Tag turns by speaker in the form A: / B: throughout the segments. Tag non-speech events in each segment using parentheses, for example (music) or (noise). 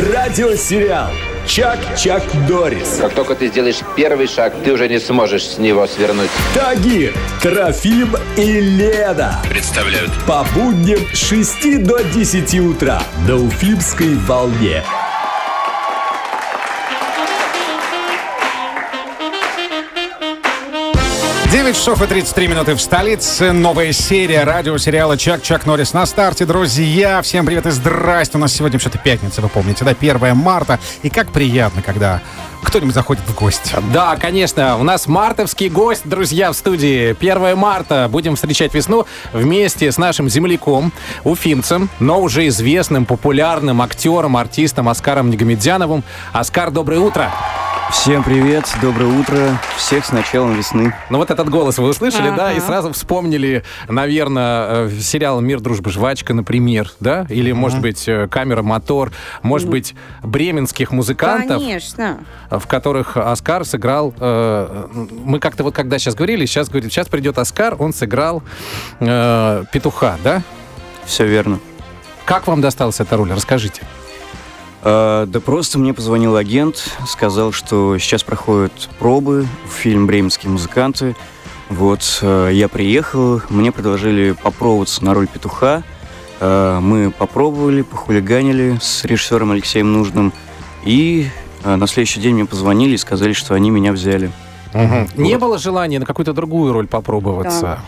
A: радиосериал «Чак-Чак Дорис».
B: Как только ты сделаешь первый шаг, ты уже не сможешь с него свернуть.
A: Тагир, Трофим и Леда.
C: Представляют
A: По будням с 6 до 10 утра на Уфимской волне.
D: 9 часов и 33 минуты в столице. Новая серия радиосериала «Чак-Чак Норрис» на старте, друзья. Всем привет и здрасте. У нас сегодня все-таки пятница, вы помните, да? 1 марта. И как приятно, когда кто-нибудь заходит в гости.
E: Да, конечно. У нас мартовский гость, друзья, в студии. 1 марта. Будем встречать весну вместе с нашим земляком, уфимцем, но уже известным, популярным актером, артистом Оскаром Негомедяновым. Оскар, доброе утро.
F: Всем привет, доброе утро, всех с началом весны.
E: Ну вот этот голос вы услышали, да, и сразу вспомнили, наверное, э, сериал «Мир, дружба, жвачка», например, да? Или, может быть, э, «Камера, мотор», может быть, бременских музыкантов,
G: Конечно.
E: в которых Оскар сыграл... э, мы как-то вот когда сейчас говорили, сейчас говорит, сейчас придет Оскар, он сыграл э, петуха, да?
F: Все верно.
E: Как вам досталась эта роль? Расскажите.
F: А, да просто мне позвонил агент, сказал, что сейчас проходят пробы в фильм «Бременские музыканты». Вот, э, я приехал, мне предложили попробоваться на роль петуха. Э, Мы попробовали, похулиганили с режиссером Алексеем Нужным. И э, на следующий день мне позвонили и сказали, что они меня взяли.
E: Не было желания на какую-то другую роль попробоваться?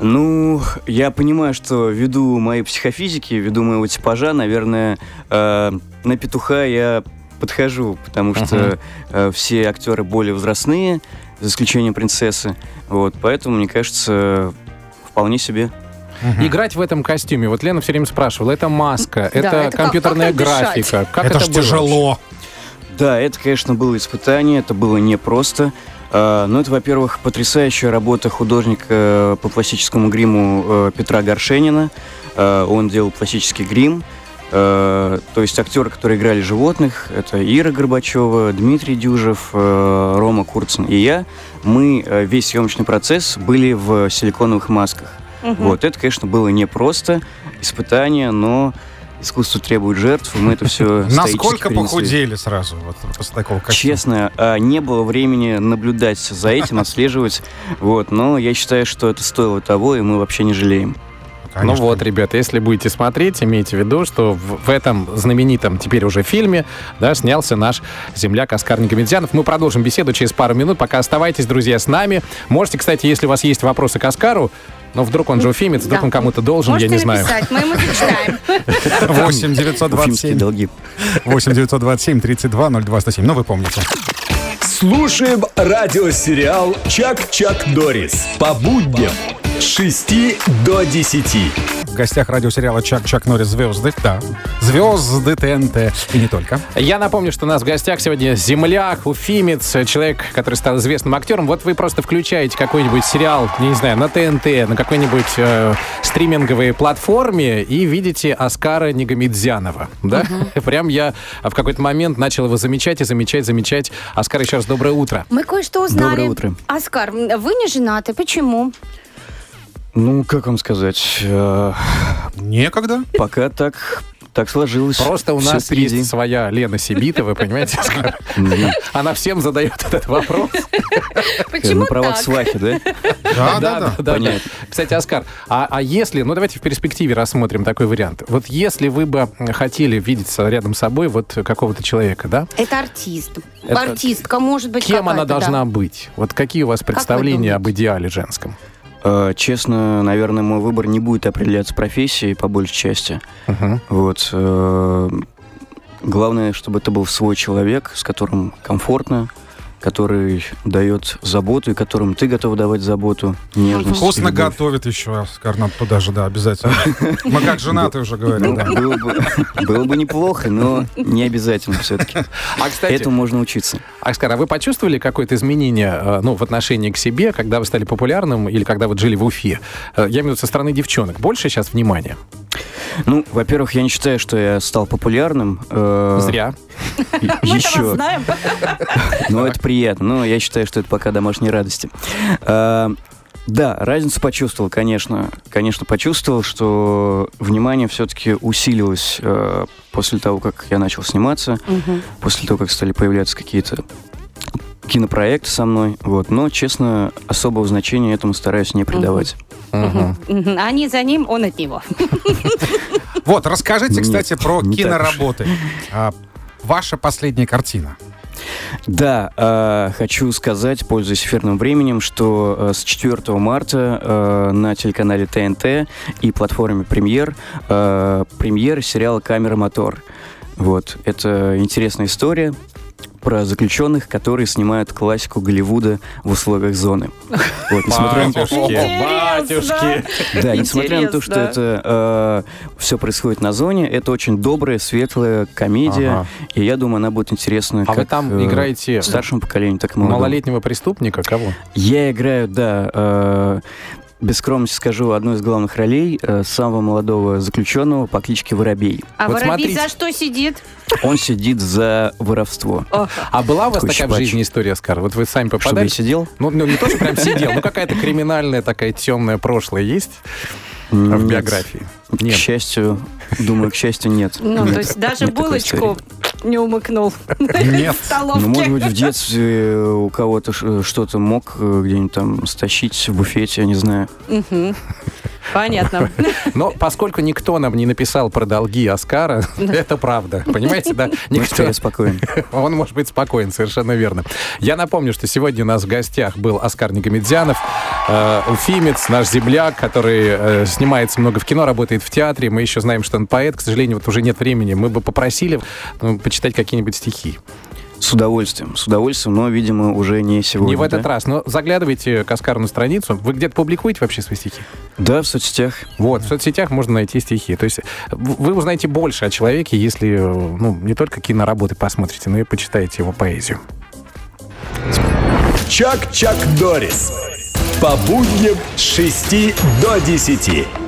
F: Ну, я понимаю, что ввиду моей психофизики, ввиду моего типажа, наверное, э, на петуха я подхожу, потому что э, все актеры более возрастные, за исключением принцессы. Вот, поэтому, мне кажется, вполне себе.
E: Играть в этом костюме, вот Лена все время спрашивала, это маска,
G: Да,
E: это
G: это как-
E: компьютерная
G: как дышать?
E: графика. Как
D: это
E: это,
D: ж
E: было
D: тяжело.
F: Да, это, конечно, было испытание, это было непросто. А, Но это, во-первых, потрясающая работа художника э, по пластическому гриму э, Петра Горшенина. Э, Он делал пластический грим. То есть актеры, которые играли животных, это Ира Горбачева, Дмитрий Дюжев, Рома Курцин и я. Мы весь съемочный процесс были в силиконовых масках. Вот, это, конечно, было непросто, испытание, но искусство требует жертв, и мы это все (laughs)
D: Насколько похудели сразу вот, после такого костюма?
F: Честно, а, не было времени наблюдать за этим, (laughs) отслеживать. Вот, но я считаю, что это стоило того, и мы вообще не жалеем.
D: Конечно.
E: Ну вот, ребята, если будете смотреть, имейте в виду, что в, в этом знаменитом теперь уже фильме да, снялся наш земляк Оскар Негомедзянов. Мы продолжим беседу через пару минут. Пока оставайтесь, друзья, с нами. Можете, кстати, если у вас есть вопросы к Оскару, но вдруг он же уфимец, вдруг
G: Да.
E: он кому-то должен,
G: Можете
E: я не знаю.
G: написать, мы ему зачитаем. (laughs)
D: 8
F: Уфимские
D: 927
F: долги.
D: 8 927 32 02 107. Ну, вы помните.
A: Слушаем радиосериал «Чак-Чак Дорис» по будням с 6 до 10.
D: В гостях радиосериала «Чак-Чак Норрис. Звезды». Да, звезды ТНТ. И не только.
E: Я напомню, что у нас в гостях сегодня земляк, уфимец, человек, который стал известным актером. Вот вы просто включаете какой-нибудь сериал, не знаю, на ТНТ, на какой-нибудь э, стриминговой платформе и видите Оскара Негомедзянова. Да? (laughs) Прям я в какой-то момент начал его замечать и замечать, замечать. Оскар, еще раз доброе утро.
G: Мы кое-что узнали.
F: Доброе утро.
G: Оскар, вы не женаты. Почему?
F: Ну, как вам сказать, э,
D: Некогда.
F: пока так, так сложилось.
E: Просто у нас
F: впереди.
E: есть своя Лена Сибита, вы понимаете? Она всем задает этот вопрос.
F: Э,
G: Почему
F: На правах свахи, да?
D: Да, да, да.
F: Понятно.
E: Кстати, Оскар, а, а если, ну давайте в перспективе рассмотрим такой вариант. Вот если вы бы хотели видеть рядом с собой вот какого-то человека, да?
G: Это артист. Артистка, может быть,
E: Кем она должна быть? Вот какие у вас представления об идеале женском?
F: Э, Честно, наверное, мой выбор не будет определяться профессией по большей части. Вот. э, Главное, чтобы это был свой человек, с которым комфортно, который дает заботу и которым ты готов давать заботу, нежность.
D: Вкусно
F: любовь.
D: готовит еще, Оскар, надо туда же, да, обязательно. Мы как женаты уже говорим,
F: Ну,
D: да.
F: было бы, неплохо, но не обязательно все-таки.
E: А, кстати,
F: Этому можно учиться.
E: Оскар, а вы почувствовали какое-то изменение э, ну, в отношении к себе, когда вы стали популярным или когда вот жили в Уфе? Э, Я имею в виду со стороны девчонок. Больше сейчас внимания?
F: Ну, во-первых, я не считаю, что я стал популярным. э,
E: Зря.
F: Еще. Ну, это приятно. Но я считаю, что это пока домашние радости. А, Да, разницу почувствовал, конечно. Конечно, почувствовал, что внимание все-таки усилилось э, после того, как я начал сниматься, после того, как стали появляться какие-то кинопроекты со мной. Вот. Но, честно, особого значения этому стараюсь не придавать.
G: Мгм. Они за ним, он от него.
D: Вот, расскажите,
F: Нет,
D: кстати, про киноработы. А, Ваша последняя картина.
F: Да, э, хочу сказать, пользуясь эфирным временем, что э, с 4 марта э, на телеканале ТНТ и платформе Премьер э, премьера сериала «Камера Мотор». Вот, это интересная история про заключенных, которые снимают классику Голливуда в условиях зоны. (laughs) Вот, несмотря на то, что-
E: батюшки.
F: Да, несмотря на то, что это все происходит на зоне, это очень добрая, светлая комедия,
E: Ага.
F: и я думаю, она будет интересна
E: А вы там
F: э,
E: играете
F: старшему поколению, так и молодому.
E: малолетнего преступника? Кого?
F: Я играю, да, э, без скромности скажу, одну из главных ролей э, самого молодого заключенного по кличке Воробей.
G: А
E: Вот
G: воробей
E: смотрите.
G: за что сидит?
F: Он сидит за воровство.
E: А была у вас такая в
F: щипач.
E: жизни история, Оскар? Вот вы сами
F: Чтобы
E: попадали?
F: я сидел?
E: Ну, ну, не то, что прям сидел, но какая-то криминальная такая темная прошлое есть в
F: Нет.
E: биографии?
F: К
E: Нет.
F: счастью, думаю, к счастью, нет.
G: Ну,
F: Нет.
G: то есть даже
F: Нет
G: булочку не умыкнул (laughs)
D: Нет.
G: в столовке.
F: Ну, может быть, в детстве у кого-то что-то мог э, где-нибудь там стащить в буфете, я не знаю.
G: Мгм. Понятно. (laughs)
E: Но поскольку никто нам не написал про долги Оскара, (laughs) это правда. Понимаете, да? Никто.
F: я спокоен. (laughs)
E: Он может быть спокоен, совершенно верно. Я напомню, что сегодня у нас в гостях был Оскар Негомедзянов, э, уфимец, наш земляк, который э, снимается много в кино, работает в театре. Мы еще знаем, что он поэт. К сожалению, вот уже нет времени. Мы бы попросили ну, почитать какие-нибудь стихи.
F: С удовольствием, с удовольствием, но, видимо, уже не сегодня.
E: Не в этот
F: да?
E: раз, но заглядывайте к Оскару на страницу. Вы где-то публикуете вообще свои стихи?
F: Да, в соцсетях.
E: Вот, в соцсетях можно найти стихи. То есть в- вы узнаете больше о человеке, если э, ну, не только киноработы посмотрите, но и почитаете его поэзию.
A: Чак-Чак Дорис. По будням с 6 до 10.